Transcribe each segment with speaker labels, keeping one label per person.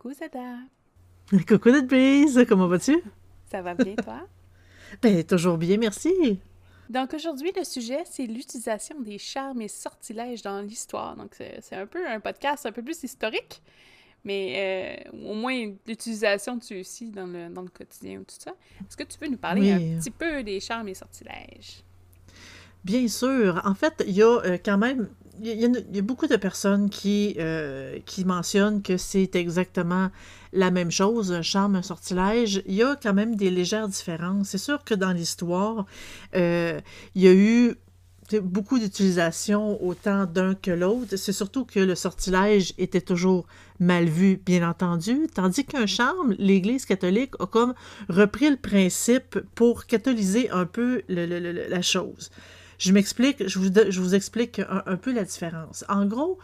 Speaker 1: Coucou Zelda.
Speaker 2: Coucou brise, comment vas-tu?
Speaker 1: Ça va bien, toi?
Speaker 2: ben, toujours bien, merci.
Speaker 1: Donc aujourd'hui, le sujet, c'est l'utilisation des charmes et sortilèges dans l'histoire. Donc c'est un peu un podcast un peu plus historique, mais euh, au moins l'utilisation de ceux-ci dans le, dans le quotidien ou tout ça. Est-ce que tu peux nous parler un petit peu des charmes et sortilèges?
Speaker 2: Bien sûr. En fait, il y a euh, quand même il y, a, beaucoup de personnes qui, euh, qui mentionnent que c'est exactement la même chose, un charme, un sortilège. Il y a quand même des légères différences. C'est sûr que dans l'histoire, euh, il y a eu beaucoup d'utilisation autant d'un que l'autre. C'est surtout que le sortilège était toujours mal vu, bien entendu, tandis qu'un charme, l'Église catholique a comme repris le principe pour catalyser un peu la chose. Je m'explique, je vous, explique un, peu la différence. En gros,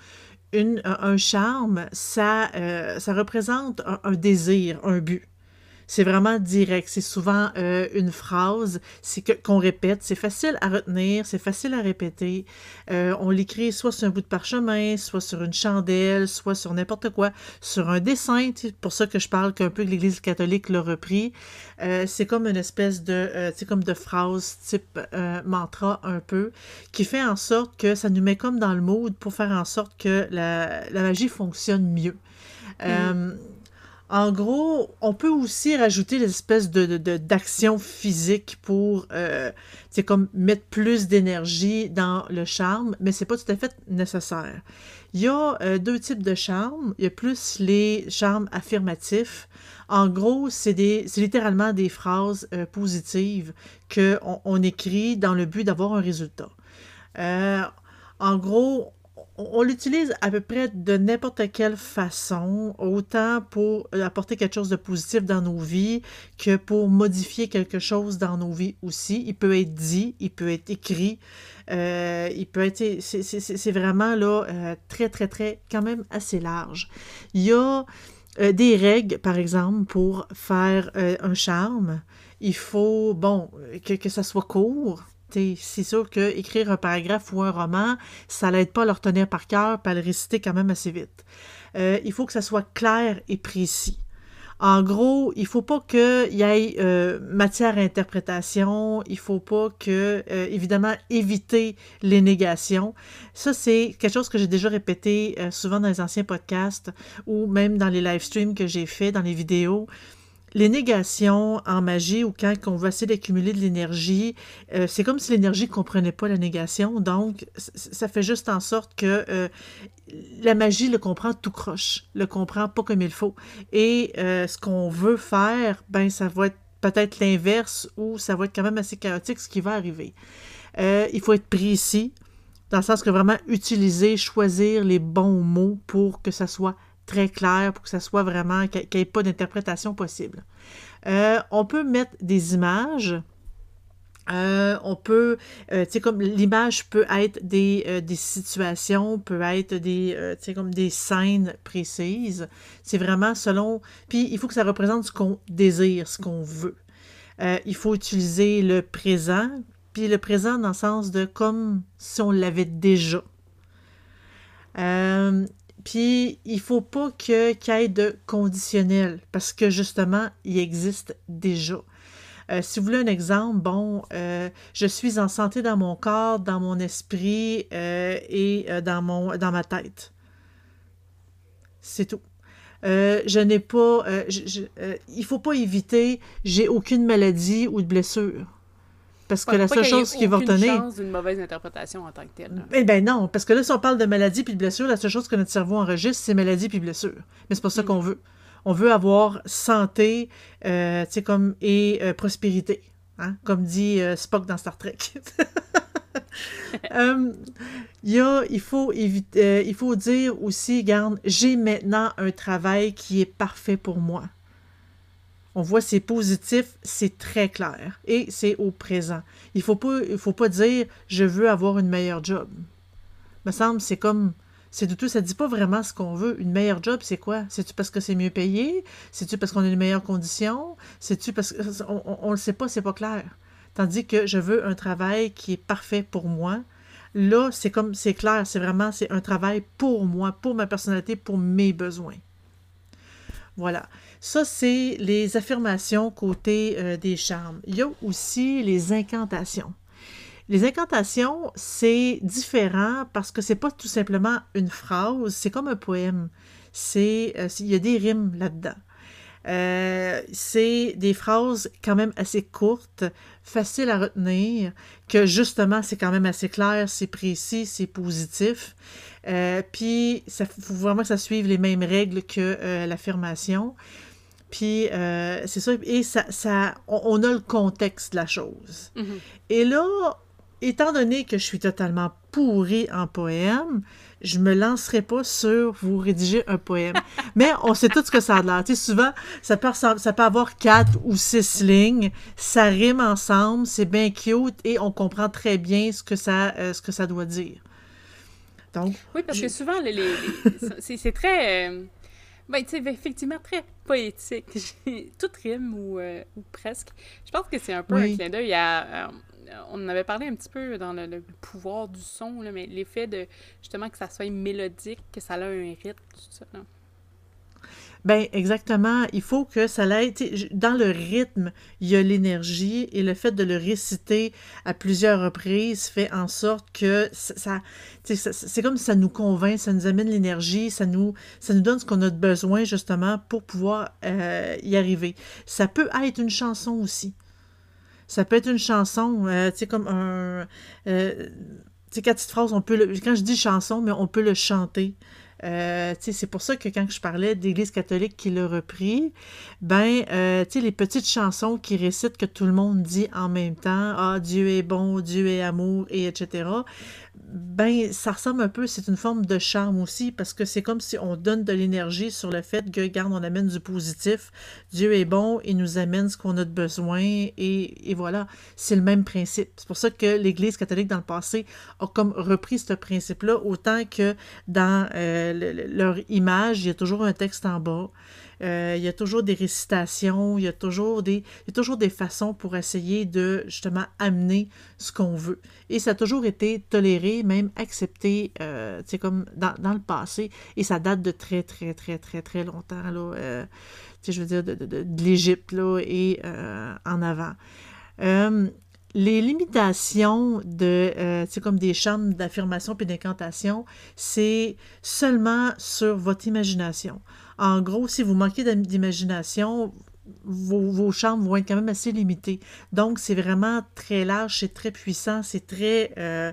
Speaker 2: un charme, ça, euh, ça représente un, désir, un but. C'est vraiment direct. C'est souvent euh, une phrase qu'on répète. C'est facile à retenir, c'est facile à répéter. Euh, on l'écrit soit sur un bout de parchemin, soit sur une chandelle, soit sur n'importe quoi, sur un dessin. C'est pour ça que je parle qu'un peu l'Église catholique l'a repris. Euh, c'est comme une espèce de, c'est comme de phrase type mantra un peu, qui fait en sorte que ça nous met comme dans le mood pour faire en sorte que la, la magie fonctionne mieux. Mm. En gros, on peut aussi rajouter des espèces de, d'actions physiques pour euh, comme mettre plus d'énergie dans le charme, mais c'est pas tout à fait nécessaire. Il y a euh, deux types de charmes. Il y a plus les charmes affirmatifs. En gros, c'est, des, c'est littéralement des phrases euh, positives qu'on on écrit dans le but d'avoir un résultat. Euh, en gros, on, l'utilise à peu près de n'importe quelle façon, autant pour apporter quelque chose de positif dans nos vies que pour modifier quelque chose dans nos vies aussi. Il peut être dit, il peut être écrit, euh, il peut être... C'est vraiment là euh, très, très, très, quand même assez large. Il y a euh, des règles, par exemple, pour faire un charme. Il faut, bon, que, que ça soit court, c'est sûr qu'écrire un paragraphe ou un roman, ça l'aide pas à le retenir par cœur, pas à le réciter quand même assez vite. Euh, il faut que ça soit clair et précis. En gros, il faut pas qu'il y ait euh, matière à interprétation, il faut pas que, euh, évidemment, éviter les négations. Ça, c'est quelque chose que j'ai déjà répété souvent dans les anciens podcasts ou même dans les live streams que j'ai fait, dans les vidéos les négations en magie ou quand on veut essayer d'accumuler de l'énergie, euh, c'est comme si l'énergie ne comprenait pas la négation. Donc, ça fait juste en sorte que euh, la magie le comprend tout croche, le comprend pas comme il faut. Et euh, ce qu'on veut faire, ben, ça va être peut-être l'inverse ou ça va être quand même assez chaotique ce qui va arriver. il faut être précis, dans le sens que vraiment utiliser, choisir les bons mots pour que ça soit très clair pour que ça soit vraiment, qu'il n'y ait pas d'interprétation possible. Euh, on peut mettre des images. Euh, on peut, euh, tu sais, comme l'image peut être des, des situations, peut être des, tu sais, comme des scènes précises. C'est vraiment selon. Puis il faut que ça représente ce qu'on désire, ce qu'on veut. il faut utiliser le présent, puis le présent dans le sens de comme si on l'avait déjà. Puis il faut pas qu'il y ait de conditionnel parce que justement, il existe déjà. Euh, si vous voulez un exemple, bon, euh, je suis en santé dans mon corps, dans mon esprit euh, et dans, mon, dans ma tête. C'est tout. je n'ai pas. il faut pas éviter, j'ai aucune maladie ou de blessure. Parce que la seule chose qui va retenir.
Speaker 1: chance d'une mauvaise interprétation en tant que telle.
Speaker 2: Eh bien non, parce que là, si on parle de maladie puis de blessure, la seule chose que notre cerveau enregistre, c'est maladie puis blessure. Mais c'est pas ça mm. qu'on veut. On veut avoir santé, euh, tu sais, comme, et euh, prospérité. Hein? Comme dit euh, Spock dans Star Trek. Y a, il, faut éviter, il faut dire aussi, garde, j'ai maintenant un travail qui est parfait pour moi. On voit c'est positif, c'est très clair et c'est au présent. Il faut pas, il faut pas dire je veux avoir une meilleure job. Me semble c'est comme c'est tout, ça dit pas vraiment ce qu'on veut. Une meilleure job, c'est quoi? C'est-tu parce que c'est mieux payé? C'est-tu parce qu'on a une meilleure condition C'est-tu parce qu'on on, le sait pas, c'est pas clair. Tandis que je veux un travail qui est parfait pour moi. Là, c'est comme c'est clair, c'est vraiment c'est un travail pour moi, pour ma personnalité, pour mes besoins. Voilà. Ça, c'est les affirmations côté euh, des charmes. Il y a aussi les incantations. Les incantations, c'est différent parce que c'est pas tout simplement une phrase, c'est comme un poème. C'est, euh, il y a des rimes là-dedans. Euh, c'est des phrases quand même assez courtes, faciles à retenir, que justement, c'est quand même assez clair, c'est précis, c'est positif. Puis, il faut vraiment que ça suive les mêmes règles que l'affirmation. Puis, c'est ça, et ça, ça on, a le contexte de la chose.
Speaker 1: Mhm.
Speaker 2: Et là, étant donné que je suis totalement pourrie en poème, je me lancerai pas sur vous rédiger un poème. Mais on sait tout ce que ça a l'air. Tu sais, souvent, ça peut, ça peut avoir quatre ou six lignes, ça rime ensemble, c'est bien cute et on comprend très bien ce que ça, euh, ce que ça doit dire. Donc,
Speaker 1: oui, parce que souvent, les, c'est très... Euh, ben, tu sais, effectivement, très poétique. Tout rime ou, euh, ou, presque. Je pense que c'est un peu un clin d'œil à on en avait parlé un petit peu dans le, pouvoir du son, mais l'effet de justement que ça soit mélodique, que ça a un rythme, tout ça.
Speaker 2: Ben exactement. Il faut que ça l'aille. Dans le rythme, il y a l'énergie et le fait de le réciter à plusieurs reprises fait en sorte que ça, c'est comme ça nous convainc, ça nous amène l'énergie, ça nous, ça nous donne ce qu'on a besoin justement pour pouvoir euh, y arriver. Ça peut être une chanson aussi. Ça peut être une chanson, euh, tu sais, comme un... Euh, tu sais, quatre petites phrases, on peut le, quand je dis chanson, mais on peut le chanter. Euh, c'est pour ça que quand je parlais d'Église catholique qui l'a repris, ben, euh, les petites chansons qui récitent que tout le monde dit en même temps, ah, Dieu est bon, Dieu est amour, et etc ben, ça ressemble un peu, c'est une forme de charme aussi, parce que c'est comme si on donne de l'énergie sur le fait que, regarde, on amène du positif, Dieu est bon, il nous amène ce qu'on a de besoin, et, voilà, c'est le même principe. C'est pour ça que l'Église catholique, dans le passé, a comme repris ce principe-là, autant que dans euh, leur image, il y a toujours un texte en bas, euh, il y a toujours des récitations, il y a toujours des, il y a toujours des façons pour essayer de justement amener ce qu'on veut. Et ça a toujours été toléré, même accepté, euh, comme dans, dans, le passé. Et ça date de très, très, très, très, très longtemps, là. Euh, je veux dire, de, de, de, l'Égypte, là, et en avant. Les limitations de, c'est comme des chambres d'affirmation puis d'incantation, c'est seulement sur votre imagination. En gros, si vous manquez d'imagination, vos, vos, chambres vont être quand même assez limitées. Donc, c'est vraiment très large, c'est très puissant, c'est très... Euh,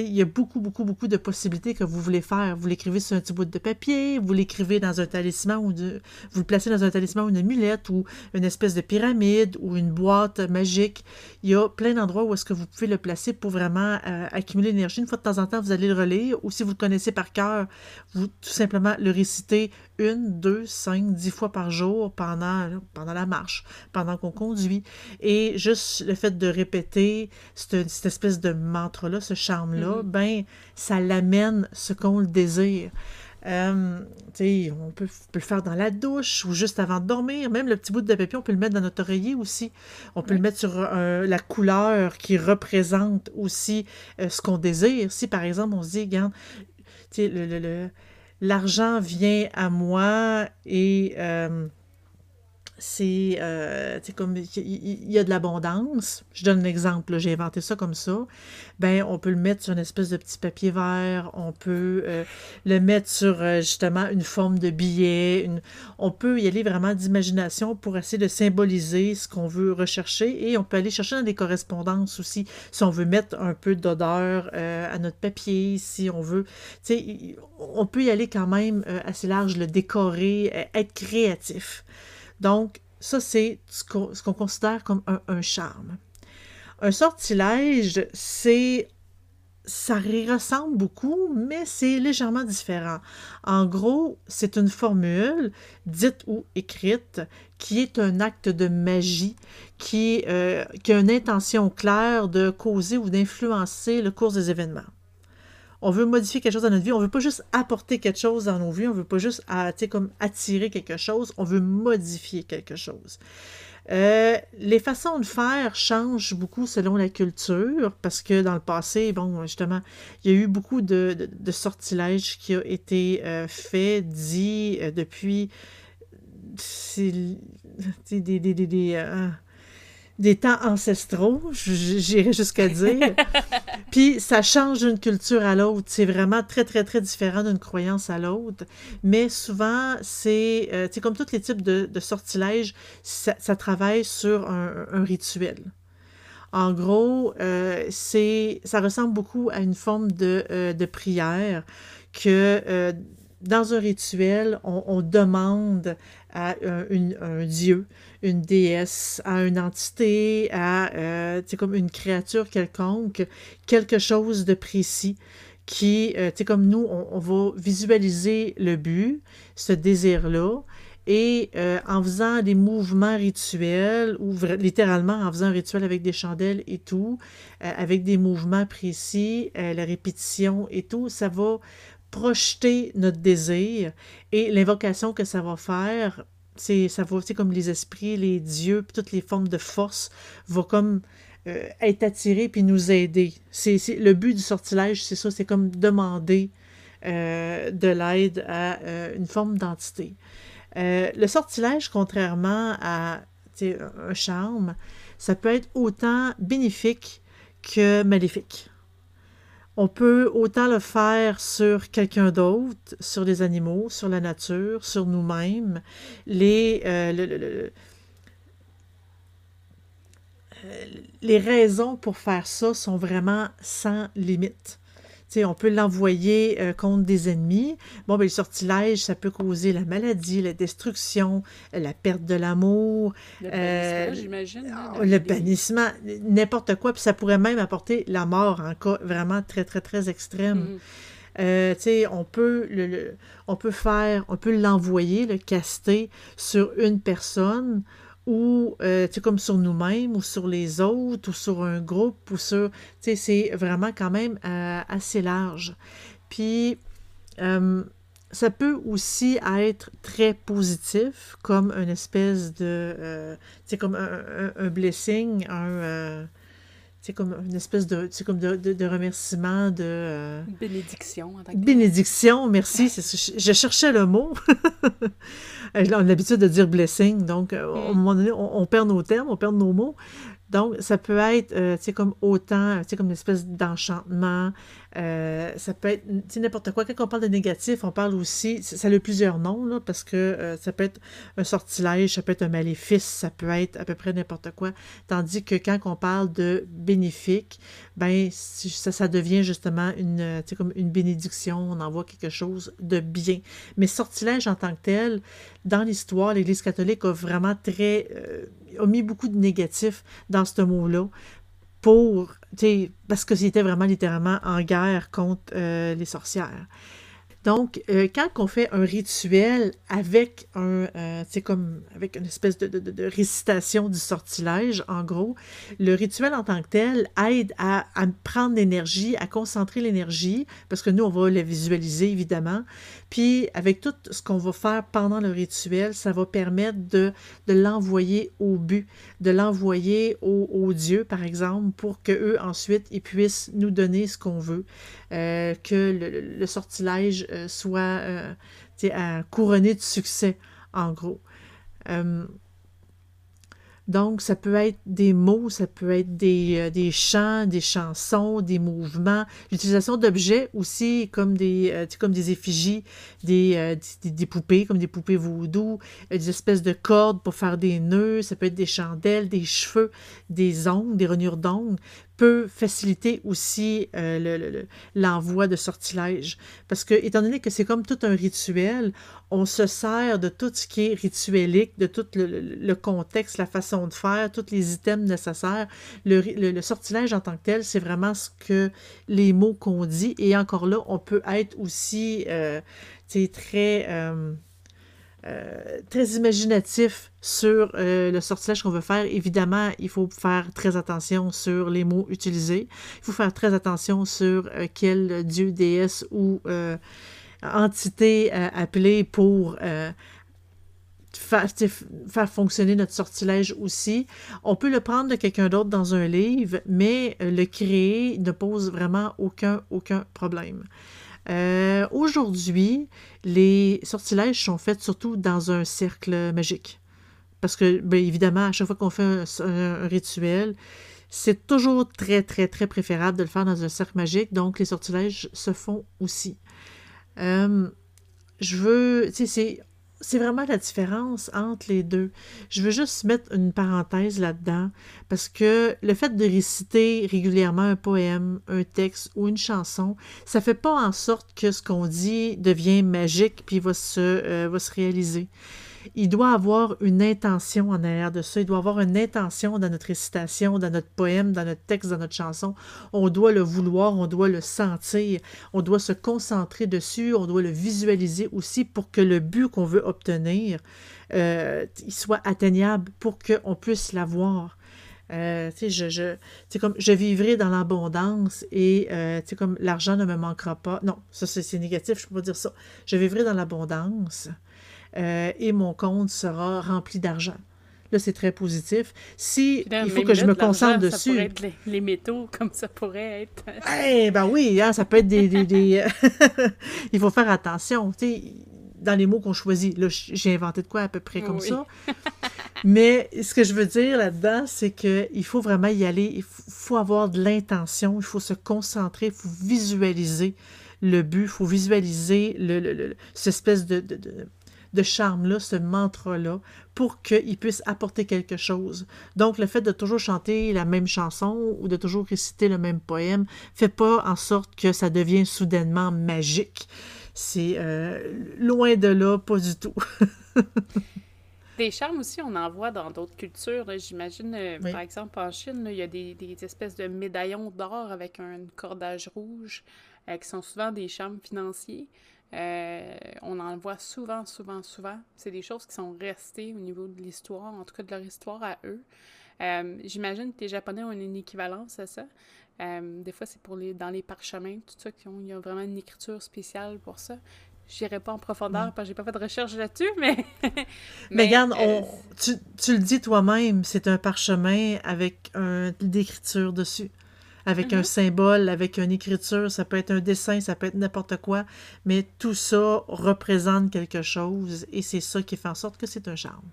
Speaker 2: il y a beaucoup, beaucoup, beaucoup de possibilités que vous voulez faire. Vous l'écrivez sur un petit bout de papier, vous l'écrivez dans un talisman ou de, vous le placez dans un talisman ou une amulette ou une espèce de pyramide ou une boîte magique. Il y a plein d'endroits où est-ce que vous pouvez le placer pour vraiment euh, accumuler l'énergie. Une fois de temps en temps, vous allez le relire ou si vous le connaissez par cœur, vous tout simplement le récitez une, deux, cinq, dix fois par jour pendant, pendant la marche, pendant qu'on conduit. Et juste le fait de répéter cette, cette espèce de mantra-là, ce charme-là, Mm-hmm. ben, ça l'amène ce qu'on le désire. Euh, on peut, le faire dans la douche ou juste avant de dormir. Même le petit bout de papier, on peut le mettre dans notre oreiller aussi. On peut le mettre sur euh, la couleur qui représente aussi euh, ce qu'on désire. Si par exemple on se dit, regarde, l'argent vient à moi et c'est euh, comme il y, a de l'abondance. Je donne un exemple, j'ai inventé ça comme ça. Ben, on peut le mettre sur une espèce de petit papier vert, on peut euh, le mettre sur euh, justement une forme de billet. On peut y aller vraiment d'imagination pour essayer de symboliser ce qu'on veut rechercher et on peut aller chercher dans des correspondances aussi. Si on veut mettre un peu d'odeur à notre papier, si on veut, on peut y aller quand même assez large, le décorer, être créatif. Donc, ça, c'est ce qu'on considère comme un, charme. Un sortilège, c'est ça ressemble beaucoup, mais c'est légèrement différent. En gros, c'est une formule, dite ou écrite, qui est un acte de magie, qui, euh, qui a une intention claire de causer ou d'influencer le cours des événements on veut modifier quelque chose dans notre vie, on veut pas juste apporter quelque chose dans nos vies, on veut pas juste ah, comme attirer quelque chose, on veut modifier quelque chose. Euh, les façons de faire changent beaucoup selon la culture, parce que dans le passé, bon, justement, il y a eu beaucoup de, sortilèges qui ont été euh, faits, dits euh, depuis des, des, des temps ancestraux, j'irais jusqu'à dire. Puis ça change d'une culture à l'autre. C'est vraiment très, très, très différent d'une croyance à l'autre. Mais souvent, c'est euh, comme tous les types de, de sortilèges, ça, travaille sur un, rituel. En gros, euh, c'est ça ressemble beaucoup à une forme de, euh, de prière que dans un rituel, on, demande à un, dieu, une déesse, à une entité, à euh, comme une créature quelconque, quelque chose de précis qui, euh, comme nous, on, va visualiser le but, ce désir-là, et euh, en faisant des mouvements rituels, ou littéralement en faisant un rituel avec des chandelles et tout, euh, avec des mouvements précis, la répétition et tout, ça va projeter notre désir et l'invocation que ça va faire, c'est ça va comme les esprits, les dieux, toutes les formes de force vont comme euh, être attirés puis nous aider. C'est le but du sortilège, c'est ça, c'est comme demander euh, de l'aide à euh, une forme d'entité. le sortilège, contrairement à un charme, ça peut être autant bénéfique que maléfique. On peut autant le faire sur quelqu'un d'autre, sur les animaux, sur la nature, sur nous-mêmes. Les, euh, euh, raisons pour faire ça sont vraiment sans limite on peut l'envoyer euh, contre des ennemis. Bon, ben, le sortilège, ça peut causer la maladie, la destruction, la perte de l'amour.
Speaker 1: Le bannissement, euh, j'imagine.
Speaker 2: Hein, le bannissement, n'importe quoi. Puis ça pourrait même apporter la mort en cas vraiment très, très, très extrême. Euh, on peut le, on peut faire, on peut l'envoyer, le caster sur une personne ou euh, comme sur nous-mêmes ou sur les autres ou sur un groupe ou sur tu sais c'est vraiment quand même euh, assez large. Puis euh, ça peut aussi être très positif comme une espèce de tu sais comme un, blessing un c'est comme une espèce de, comme de, de, remerciement, de...
Speaker 1: bénédiction. En
Speaker 2: tant que bénédiction, merci. je cherchais le mot. Euh, on a l'habitude de dire blessing, donc euh, à un mm. moment donné, on, perd nos termes, on perd nos mots. Donc, ça peut être, euh, tu sais, comme autant, tu sais, comme une espèce d'enchantement. Euh, ça peut être, tu sais, n'importe quoi. Quand on parle de négatif, on parle aussi, ça a plusieurs noms, là, parce que euh, ça peut être un sortilège, ça peut être un maléfice, ça peut être à peu près n'importe quoi. Tandis que quand on parle de bénéfique, ben, ça, ça devient justement une, tu sais, comme une bénédiction, on envoie quelque chose de bien. Mais sortilège en tant que tel, dans l'histoire, l'Église catholique a vraiment très a mis beaucoup de négatifs dans ce mot-là pour, parce que c'était vraiment littéralement en guerre contre euh, les sorcières. Donc, euh, quand on fait un rituel avec un, euh, c'est comme avec une espèce de, récitation du sortilège, en gros, le rituel en tant que tel aide à, à prendre l'énergie, à concentrer l'énergie, parce que nous, on va la visualiser, évidemment. Puis, avec tout ce qu'on va faire pendant le rituel, ça va permettre de, l'envoyer au but, de l'envoyer aux au dieux, par exemple, pour qu'eux, ensuite, ils puissent nous donner ce qu'on veut. Euh, que le, sortilège euh, soit euh, de succès, en gros. Donc, ça peut être des mots, ça peut être des, euh, des chants, des chansons, des mouvements, l'utilisation d'objets aussi, comme des, euh, comme des effigies, des, euh, poupées, comme des poupées voodoo, des espèces de cordes pour faire des nœuds, ça peut être des chandelles, des cheveux, des ongles, des renures d'ongles peut faciliter aussi euh, l'envoi de sortilèges. Parce que, étant donné que c'est comme tout un rituel, on se sert de tout ce qui est rituelique, de tout le, contexte, la façon de faire, tous les items nécessaires. Le, sortilège en tant que tel, c'est vraiment ce que les mots qu'on dit. Et encore là, on peut être aussi euh, très... Euh, euh, très imaginatif sur euh, le sortilège qu'on veut faire. Évidemment, il faut faire très attention sur les mots utilisés. Il faut faire très attention sur euh, quel dieu, déesse ou entité appeler pour faire, faire, fonctionner notre sortilège aussi. On peut le prendre de quelqu'un d'autre dans un livre, mais le créer ne pose vraiment aucun, aucun problème. Euh, aujourd'hui, les sortilèges sont faits surtout dans un cercle magique. Parce que, bien évidemment, à chaque fois qu'on fait un, rituel, c'est toujours très, très, très préférable de le faire dans un cercle magique. Donc, les sortilèges se font aussi. Euh, je veux, tu sais, c'est vraiment la différence entre les deux. Je veux juste mettre une parenthèse là-dedans parce que le fait de réciter régulièrement un poème, un texte ou une chanson, ça fait pas en sorte que ce qu'on dit devient magique puis va se, euh, va se réaliser il doit avoir une intention en arrière de ça. Il doit avoir une intention dans notre récitation, dans notre poème, dans notre texte, dans notre chanson. On doit le vouloir, on doit le sentir, on doit se concentrer dessus, on doit le visualiser aussi pour que le but qu'on veut obtenir euh, soit atteignable, pour qu'on puisse l'avoir. Euh, je, je, comme, je vivrai dans l'abondance et euh, comme l'argent ne me manquera pas. Non, ça c'est négatif, je ne peux pas dire ça. Je vivrai dans l'abondance euh, et mon compte sera rempli d'argent. Là, c'est très positif. Si il faut que je me concentre dessus. Ça
Speaker 1: pourrait être les, métaux, comme ça pourrait être.
Speaker 2: Eh ben oui, hein, ça peut être des. des, il faut faire attention. Tu sais, dans les mots qu'on choisit. Là, j'ai inventé de quoi à peu près comme ça. Mais ce que je veux dire là-dedans, c'est qu'il faut vraiment y aller. Il faut avoir de l'intention. Il faut se concentrer. Il faut visualiser le but. Il faut visualiser le, le, cette espèce de de charme-là, ce mantra-là, pour qu'il puisse apporter quelque chose. Donc, le fait de toujours chanter la même chanson ou de toujours réciter le même poème fait pas en sorte que ça devienne soudainement magique. C'est euh, loin de là, pas du tout.
Speaker 1: Des charmes aussi, on en voit dans d'autres cultures. J'imagine, euh, par exemple, en Chine, il y a des, espèces de médaillons d'or avec un cordage rouge euh, qui sont souvent des charmes financiers. Euh, on en voit souvent, souvent, souvent. C'est des choses qui sont restées au niveau de l'histoire, en tout cas de leur histoire à eux. Euh, j'imagine que les Japonais ont une équivalence à ça. Euh, des fois, c'est pour les dans les parchemins, tout ça, il y a vraiment une écriture spéciale pour ça. Je n'irai pas en profondeur mm. parce que j'ai pas fait de recherche là-dessus, mais...
Speaker 2: mais, regarde, tu, tu, le dis toi-même, c'est un parchemin avec un, d'écriture dessus avec un mm-hmm. symbole, avec une écriture, ça peut être un dessin, ça peut être n'importe quoi, mais tout ça représente quelque chose et c'est ça qui fait en sorte que c'est un charme.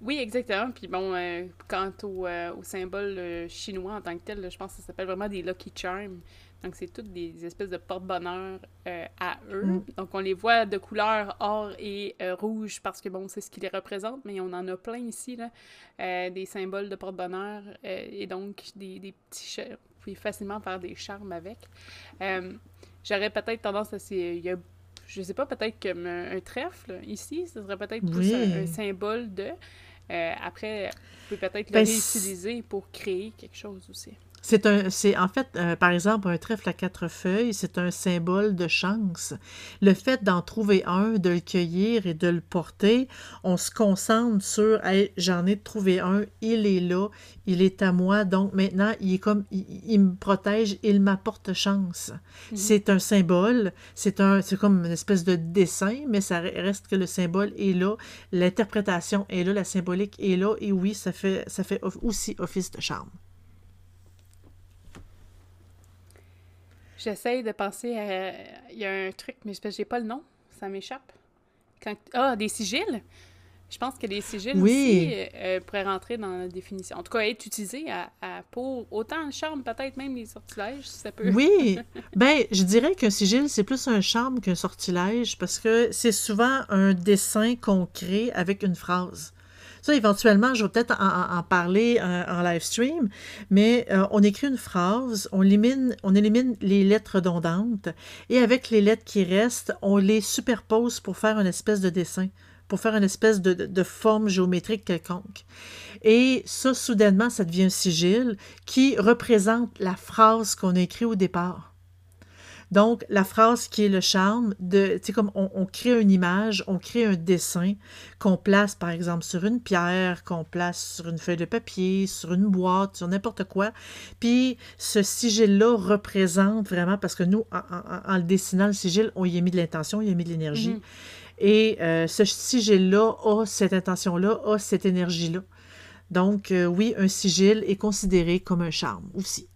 Speaker 1: Oui, exactement. Puis bon, euh, quant au, euh, symbole euh, chinois en tant que tel, je pense que ça s'appelle vraiment des Lucky Charms. Donc, c'est toutes des espèces de porte-bonheur euh, à eux. Mm. Donc, on les voit de couleur or et euh, rouge parce que, bon, c'est ce qui les représente, mais on en a plein ici, là, euh, des symboles de porte-bonheur et donc des, des petits... Vous pouvez facilement faire des charmes avec. J'aurais peut-être tendance à... Il y a, je sais pas, peut-être comme un, trèfle ici, ce serait peut-être plus un, symbole de... après, vous pouvez peut-être le ben, réutiliser pour créer quelque chose aussi.
Speaker 2: C'est un, c'est en fait, euh, par exemple, un trèfle à quatre feuilles, c'est un symbole de chance. Le fait d'en trouver un, de le cueillir et de le porter, on se concentre sur, j'en ai trouvé un, il est là, il est à moi, donc maintenant, il est comme, il, me protège, il m'apporte chance. Mhm. C'est un symbole, c'est un, c'est comme une espèce de dessin, mais ça reste que le symbole est là, l'interprétation est là, la symbolique est là, et oui, ça fait, ça fait aussi office de charme.
Speaker 1: J'essaye de penser à. Il y a un truc, mais je n'ai pas le nom. Ça m'échappe. Quand... Ah, des sigils? Je pense que les sigils aussi euh, pourraient rentrer dans la définition. En tout cas, être utilisés à, pour autant le charme, peut-être même les sortilèges, si ça peut.
Speaker 2: Oui. ben, je dirais qu'un sigil, c'est plus un charme qu'un sortilège parce que c'est souvent un dessin concret avec une phrase. Éventuellement, je vais peut-être en, parler euh, en, live stream, mais euh, on écrit une phrase, on élimine, les lettres redondantes, et avec les lettres qui restent, on les superpose pour faire une espèce de dessin, pour faire une espèce de, de forme géométrique quelconque. Et ça, soudainement, ça devient un sigil qui représente la phrase qu'on a écrite au départ. Donc, la phrase qui est le charme, de, tu comme on, crée une image, on crée un dessin qu'on place, par exemple, sur une pierre, qu'on place sur une feuille de papier, sur une boîte, sur n'importe quoi. Puis, ce sigil-là représente vraiment, parce que nous, en, le dessinant, le sigil, on y a mis de l'intention, on y a mis de l'énergie. Mhm. Et euh, ce sigil-là a cette intention-là, a cette énergie-là. Donc, euh, oui, un sigil est considéré comme un charme aussi.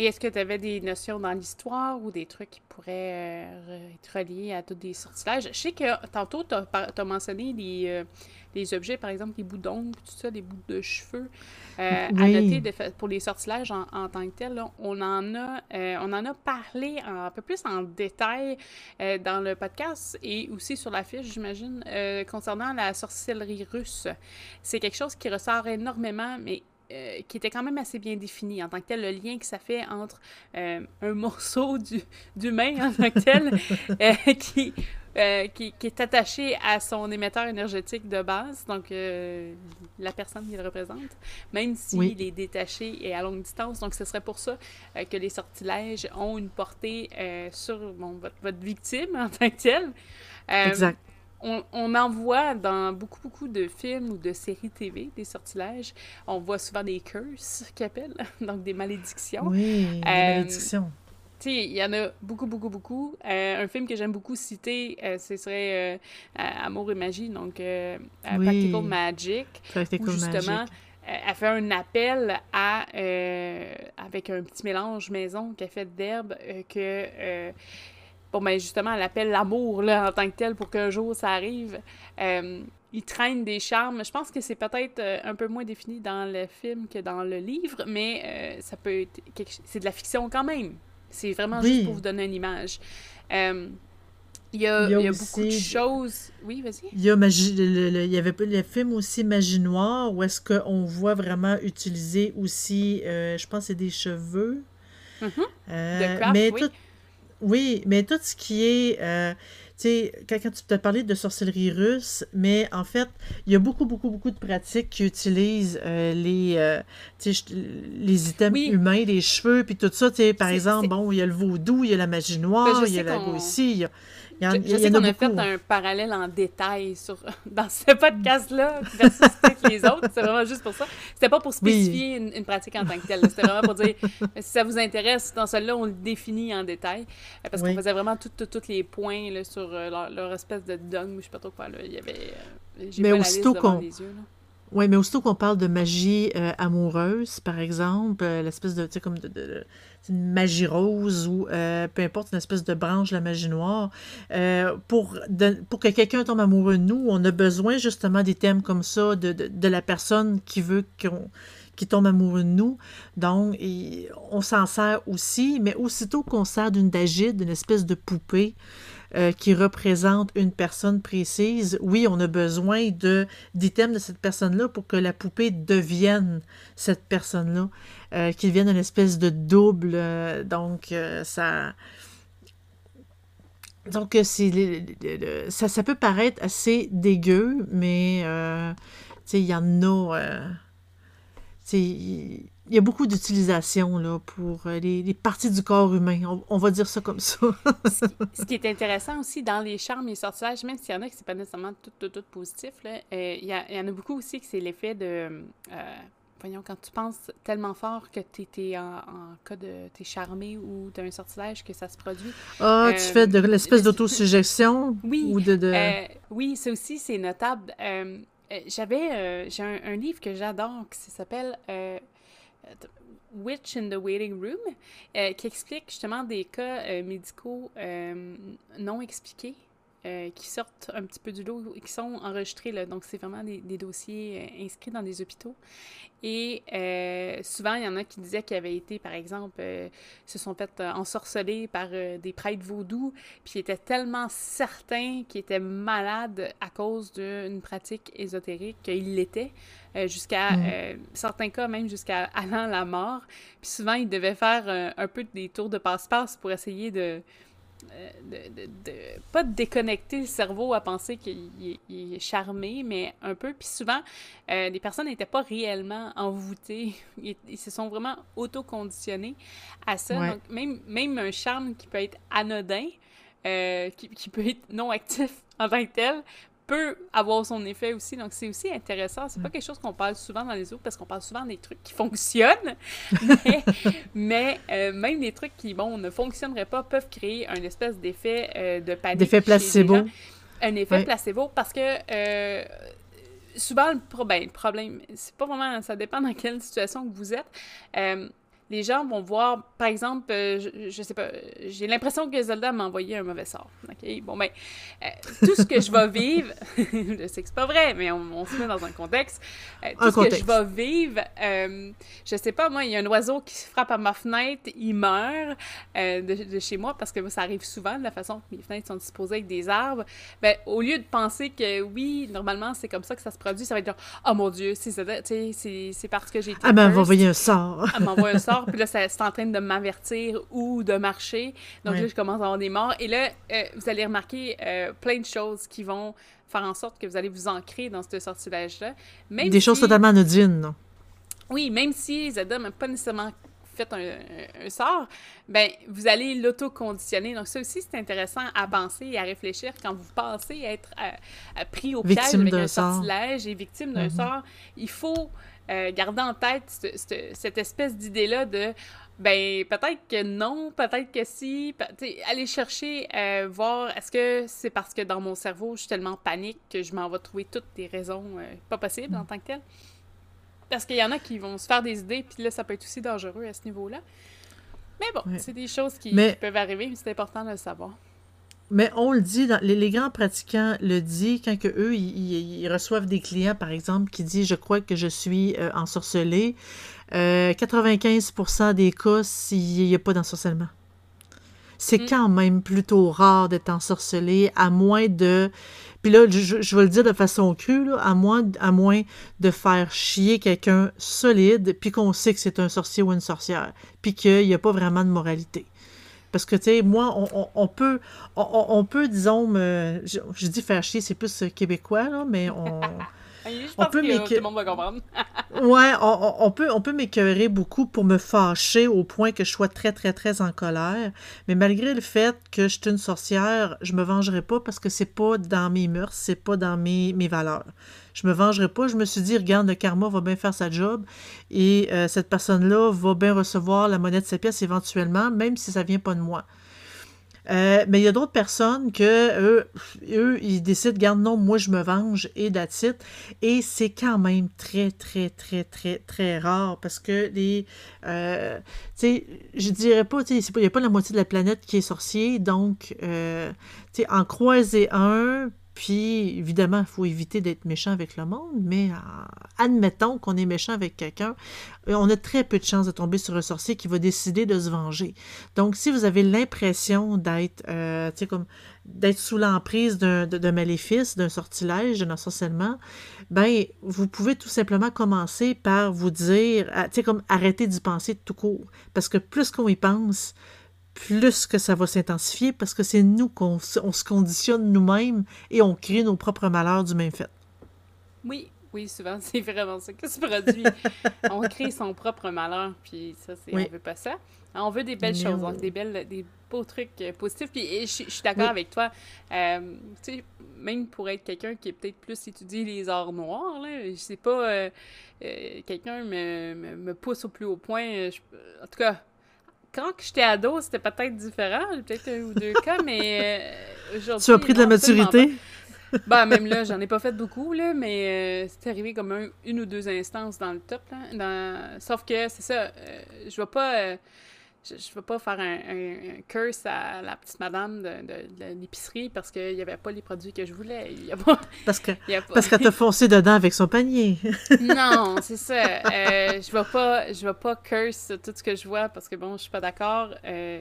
Speaker 1: Et est-ce que tu avais des notions dans l'histoire ou des trucs qui pourraient euh, être reliés à tous des sortilèges? Je sais que tantôt, tu as, mentionné les, les objets, par exemple, les bouts d'ongles, tout ça, des bouts de cheveux. Euh, À noter pour les sortilèges en, en, tant que tel, on, en a, euh, on en a parlé un peu plus en détail euh, dans le podcast et aussi sur la fiche, j'imagine, euh, concernant la sorcellerie russe. C'est quelque chose qui ressort énormément, mais qui était quand même assez bien défini en tant que tel, le lien que ça fait entre un morceau d'humain en tant que tel, qui euh, qui, est attaché à son émetteur énergétique de base, donc euh, la personne qui le représente, même s'il est détaché et à longue distance. Donc, ce serait pour ça euh, que les sortilèges ont une portée sur votre, victime en tant que telle.
Speaker 2: exact.
Speaker 1: On, on, en voit dans beaucoup, beaucoup de films ou de séries TV, des sortilèges. On voit souvent des curses, qu'ils appellent, donc des malédictions.
Speaker 2: Oui, des malédictions
Speaker 1: il y en a beaucoup, beaucoup, beaucoup. Euh, un film que j'aime beaucoup citer, euh, ce serait euh, Amour et magie, donc Practical Magic.
Speaker 2: Practical
Speaker 1: justement, elle fait un appel à, avec un petit mélange maison qu'elle fait d'herbe, que, bon, ben justement, elle appelle l'amour, là, en tant que tel, pour qu'un jour ça arrive. il traîne des charmes. Je pense que c'est peut-être un peu moins défini dans le film que dans le livre, mais ça peut être... C'est de la fiction quand même. C'est vraiment juste pour vous donner une image. Euh, il y a, il y a, beaucoup de choses. Oui, vas-y.
Speaker 2: Il y, a magie, il y avait le film aussi Magie Noire, où est-ce qu'on voit vraiment utiliser aussi, euh, je pense, c'est des cheveux.
Speaker 1: Mm -hmm. euh, mais oui.
Speaker 2: Tout, oui, mais tout ce qui est euh, sais, quand, tu t'as parlé de sorcellerie russe, mais en fait, il y a beaucoup, beaucoup, beaucoup de pratiques qui utilisent euh, les, euh, les items humains, les cheveux, puis tout ça. Par exemple, bon, il y a le vaudou, il y a la magie noire, il y a la il y a
Speaker 1: je, sais qu'on a, fait un parallèle en détail sur, dans ce podcast-là versus les autres. C'est vraiment juste pour ça. C'était pas pour spécifier une, pratique en tant que telle. C'était vraiment pour dire si ça vous intéresse, dans celle-là, on le définit en détail. Euh, parce qu'on faisait vraiment tous les points là, sur euh, leur, espèce de dogme, je sais pas trop quoi. Là. Il y avait. Euh, j'ai pas yeux. Là.
Speaker 2: Oui, mais aussitôt qu'on parle de magie euh, amoureuse, par exemple, euh, l'espèce de, tu sais, comme de, une magie rose ou euh, peu importe, une espèce de branche la magie noire, pour, pour que quelqu'un tombe amoureux de nous, on a besoin justement des thèmes comme ça, de, de, la personne qui veut qu'on qui tombe amoureux de nous. Donc, on s'en sert aussi, mais aussitôt qu'on sert d'une dagide, d'une espèce de poupée, euh, qui représente une personne précise, oui, on a besoin d'items de cette personne-là pour que la poupée devienne cette personne-là, euh, qu'il devienne une espèce de double. Euh, donc, ça... Donc, c'est, ça, ça peut paraître assez dégueu, mais il y en a il y a beaucoup d'utilisation pour euh, les, parties du corps humain. On, va dire ça comme ça.
Speaker 1: ce, qui, est intéressant aussi dans les charmes et sortilèges, même s'il y en a qui c'est pas nécessairement tout, tout, tout positif, euh, il, y en a beaucoup aussi que c'est l'effet de. Euh, voyons, quand tu penses tellement fort que tu es, en, cas de. tu es charmé ou d'un sortilège que ça se produit.
Speaker 2: Ah, tu fais de l'espèce d'autosuggestion?
Speaker 1: Oui.
Speaker 2: Ou de, de...
Speaker 1: oui, ça aussi, c'est notable. Euh, j'avais euh, j'ai un, livre que j'adore qui s'appelle euh, Witch in the Waiting Room qui explique justement des cas médicaux non expliqués qui sortent un petit peu du lot, qui sont enregistrés. Là. Donc, c'est vraiment des, des dossiers inscrits dans des hôpitaux. Et euh, souvent, il y en a qui disaient qu'ils avaient été, par exemple, euh, se sont fait euh, ensorceler par des prêtres vaudous, puis ils étaient tellement certains qu'ils étaient malades à cause d'une pratique ésotérique qu'ils l'étaient, jusqu'à mm. certains cas même jusqu'à allant la mort. Puis souvent, ils devaient faire un peu des tours de passe-passe pour essayer de euh, de, de, pas de déconnecter le cerveau à penser qu'il est, charmé, mais un peu. Puis souvent, euh, les personnes n'étaient pas réellement envoûtées. Ils, se sont vraiment auto-conditionnés à ça. Donc, même, même un charme qui peut être anodin, euh, qui, qui, peut être non actif en tant que tel, peut avoir son effet aussi. Donc, c'est aussi intéressant. C'est pas mm. quelque chose qu'on parle souvent dans les autres parce qu'on parle souvent des trucs qui fonctionnent. mais, euh, même des trucs qui, bon, ne fonctionneraient pas peuvent créer un espèce d'effet euh, de panique.
Speaker 2: D'effet placebo.
Speaker 1: Un effet placebo parce que euh, souvent, le, ben, le problème, c'est pas vraiment. Ça dépend dans quelle situation que vous êtes les gens vont voir, par exemple, euh, je, sais pas, j'ai l'impression que Zelda m'a envoyé un mauvais sort. OK? Bon, ben, euh, tout ce que je vais vivre, je sais que c'est pas vrai, mais on, se met dans un contexte. Euh, tout ce que je vais vivre, je sais pas, moi, il y a un oiseau qui frappe à ma fenêtre, il meurt de, chez moi, parce que ça arrive souvent, de la façon que mes fenêtres sont disposées avec des arbres. Ben, au lieu de penser que oui, normalement, c'est comme ça que ça se produit, ça va être genre, oh mon Dieu, c'est parce que j'ai été.
Speaker 2: Ah, ben, elle m'a envoyé un sort.
Speaker 1: elle m'envoie un sort puis là, c'est en train de m'avertir ou de marcher. Donc là, je commence à avoir des morts. Et là, euh, vous allez remarquer euh, plein de choses qui vont faire en sorte que vous allez vous ancrer dans ce sortilège-là.
Speaker 2: Des choses totalement anodines, non?
Speaker 1: Oui, même si Zelda n'a pas nécessairement fait un, sort, ben vous allez l'auto-conditionner. Donc ça aussi, c'est intéressant à penser et à réfléchir quand vous pensez être euh, pris au piège avec un sortilège et victime d'un mm-hmm. sort. Il faut euh, garder en tête cette espèce d'idée-là de ben peut-être que non, peut-être que si. aller chercher, euh, voir est-ce que c'est parce que dans mon cerveau, je suis tellement panique que je m'en vais trouver toutes des raisons euh, pas possibles en tant que telles. Parce qu'il y en a qui vont se faire des idées, puis là, ça peut être aussi dangereux à ce niveau-là. Mais bon, c'est des choses qui, peuvent arriver, mais c'est important de le savoir.
Speaker 2: Mais on le dit, dans, les, grands pratiquants le disent quand que eux, ils, reçoivent des clients, par exemple, qui disent « Je crois que je suis euh, ensorcelé euh, 95% des cas, il n'y a pas d'ensorcellement. C'est mm. quand même plutôt rare d'être ensorcelé, à moins de... Puis là, je, je, vais le dire de façon crue, là, à, moins, à moins de faire chier quelqu'un solide, puis qu'on sait que c'est un sorcier ou une sorcière, puis qu'il n'y a pas vraiment de moralité. Parce que, tu sais, moi, on, peut, on, peut, disons, je, dis faire chier, c'est plus québécois, là, mais on...
Speaker 1: Je pense que tout le monde va comprendre.
Speaker 2: ouais, on, peut, on peut m'écœurer beaucoup pour me fâcher au point que je sois très, très, très en colère. Mais malgré le fait que je suis une sorcière, je me vengerai pas parce que c'est pas dans mes mœurs, c'est pas dans mes, mes valeurs je me vengerai pas. Je me suis dit, regarde, le karma va bien faire sa job et euh, cette personne-là va bien recevoir la monnaie de sa pièce éventuellement, même si ça vient pas de moi. Euh, mais il y a d'autres personnes que eux, ils décident, regarde, non, moi je me venge et that's Et c'est quand même très, très, très, très, très rare parce que les. Euh, tu sais, je dirais pas, tu sais, il n'y a pas la moitié de la planète qui est sorcier, donc, euh, tu sais, en croiser un, puis, évidemment, il faut éviter d'être méchant avec le monde, mais euh, admettons qu'on est méchant avec quelqu'un, euh, on a très peu de chances de tomber sur un sorcier qui va décider de se venger. Donc, si vous avez l'impression d'être, euh, comme, d'être sous l'emprise d'un maléfice, d'un sortilège, d'un ensorcellement, ben, vous pouvez tout simplement commencer par vous dire, tu comme, arrêter d'y penser tout court. Parce que plus qu'on y pense, plus que ça va s'intensifier parce que c'est nous qu'on se conditionne nous-mêmes et on crée nos propres malheurs du même fait.
Speaker 1: Oui, oui, souvent, c'est vraiment ça qui se produit. on crée son propre malheur, puis ça, c'est, on veut pas ça. On veut des belles choses, des, belles, des beaux trucs euh, positifs. Puis je, suis d'accord avec toi. Euh, tu sais, même pour être quelqu'un qui est peut-être plus étudié les arts noirs, là, je sais pas, euh, quelqu'un me, me, pousse au plus haut point. en tout cas, quand j'étais ado, c'était peut-être différent, peut-être un ou deux cas, mais aujourd'hui...
Speaker 2: Tu as pris de la maturité?
Speaker 1: Ben, même là, j'en ai pas fait beaucoup, là, mais euh, c'est arrivé comme une ou deux instances dans le top. Là, dans... Sauf que, c'est ça, euh, je vois pas je ne veux pas faire un, curse à la petite madame de, l'épicerie parce qu'il n'y avait pas les produits que je voulais. Il y a pas,
Speaker 2: parce que parce qu'elle t'a foncé dedans avec son panier.
Speaker 1: non, c'est ça. Euh, je ne vais pas je vais pas curse tout ce que je vois parce que bon, je suis pas d'accord. Euh,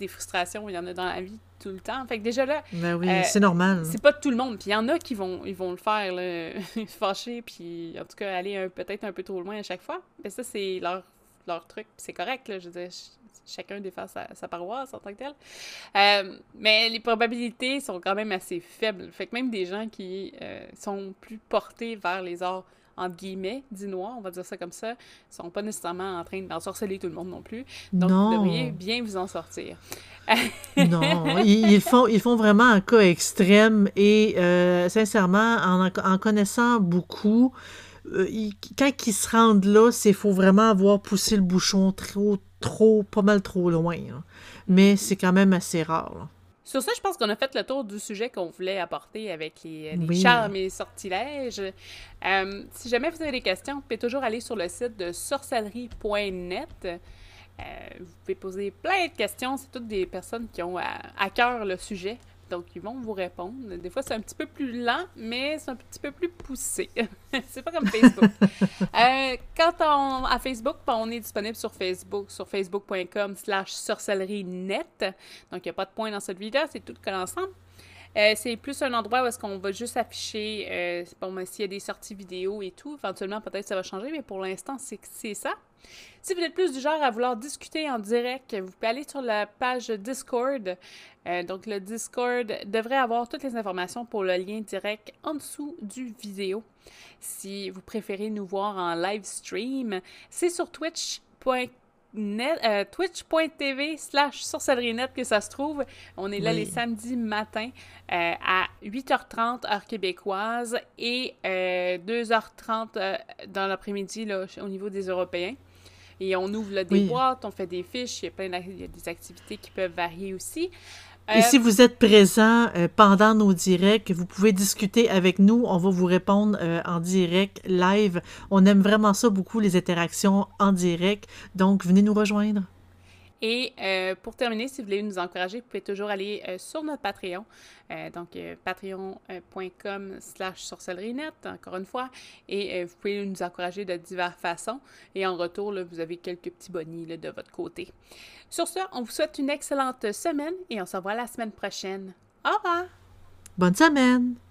Speaker 1: des frustrations, il y en a dans la vie tout le temps. Fait que déjà là,
Speaker 2: ben oui, euh, c'est normal.
Speaker 1: C'est pas tout le monde. Puis il y en a qui vont ils vont le faire là, fâcher puis en tout cas aller peut-être un peu trop loin à chaque fois. Mais ça c'est leur leur truc, c'est correct là, je veux dire, chacun défasse sa, sa, paroisse en tant que tel. Euh, mais les probabilités sont quand même assez faibles. Fait que même des gens qui euh, sont plus portés vers les arts entre guillemets, dinois, on va dire ça comme ça, sont pas nécessairement en train d'ensorceler tout le monde non plus. Donc, vous devriez bien vous en sortir.
Speaker 2: non, ils, font, ils font vraiment un cas extrême et euh, sincèrement, en, en connaissant beaucoup, quand ils se rendent là, c'est faut vraiment avoir poussé le bouchon trop trop, pas mal trop loin. Mais c'est quand même assez rare.
Speaker 1: Sur ça, je pense qu'on a fait le tour du sujet qu'on voulait apporter avec les, charmes et sortilèges. Euh, si jamais vous avez des questions, vous pouvez toujours aller sur le site de sorcellerie.net. vous pouvez poser plein de questions. C'est toutes des personnes qui ont à cœur le sujet. Donc, ils vont vous répondre. Des fois, c'est un petit peu plus lent, mais c'est un petit peu plus poussé. c'est pas comme Facebook. euh, quand on, à Facebook, on est disponible sur Facebook, sur facebook.com slash sorcellerie-net. Donc, il n'y a pas de point dans cette vidéo, c'est tout collé ensemble. Euh, c'est plus un endroit où est-ce qu'on va juste afficher, euh, bon, ben, s'il y a des sorties vidéo et tout, éventuellement peut-être ça va changer, mais pour l'instant c'est ça. Si vous êtes plus du genre à vouloir discuter en direct, vous pouvez aller sur la page Discord. Euh, donc le Discord devrait avoir toutes les informations pour le lien direct en dessous du vidéo. Si vous préférez nous voir en live stream, c'est sur twitch.com euh, twitch.tv slash sorcellerie-net que ça se trouve. On est là les samedis matins euh, à 8h30 heure québécoise et 2h30 euh, dans l'après-midi au niveau des Européens. Et on ouvre des boîtes, on fait des fiches, il y a plein il y a des activités qui peuvent varier aussi.
Speaker 2: Et euh, si vous êtes présent euh, pendant nos directs, vous pouvez discuter avec nous. On va vous répondre euh, en direct, live. On aime vraiment ça beaucoup, les interactions en direct. Donc, venez nous rejoindre.
Speaker 1: Et euh, pour terminer, si vous voulez nous encourager, vous pouvez toujours aller euh, sur notre Patreon, euh, donc patreon.com slash sorcellerie-net, encore une fois, et vous pouvez nous encourager de diverses façons. Et en retour, vous avez quelques petits bonnies de votre côté. Sur ce, on vous souhaite une excellente semaine et on se revoit la semaine prochaine. Au revoir!
Speaker 2: Bonne semaine!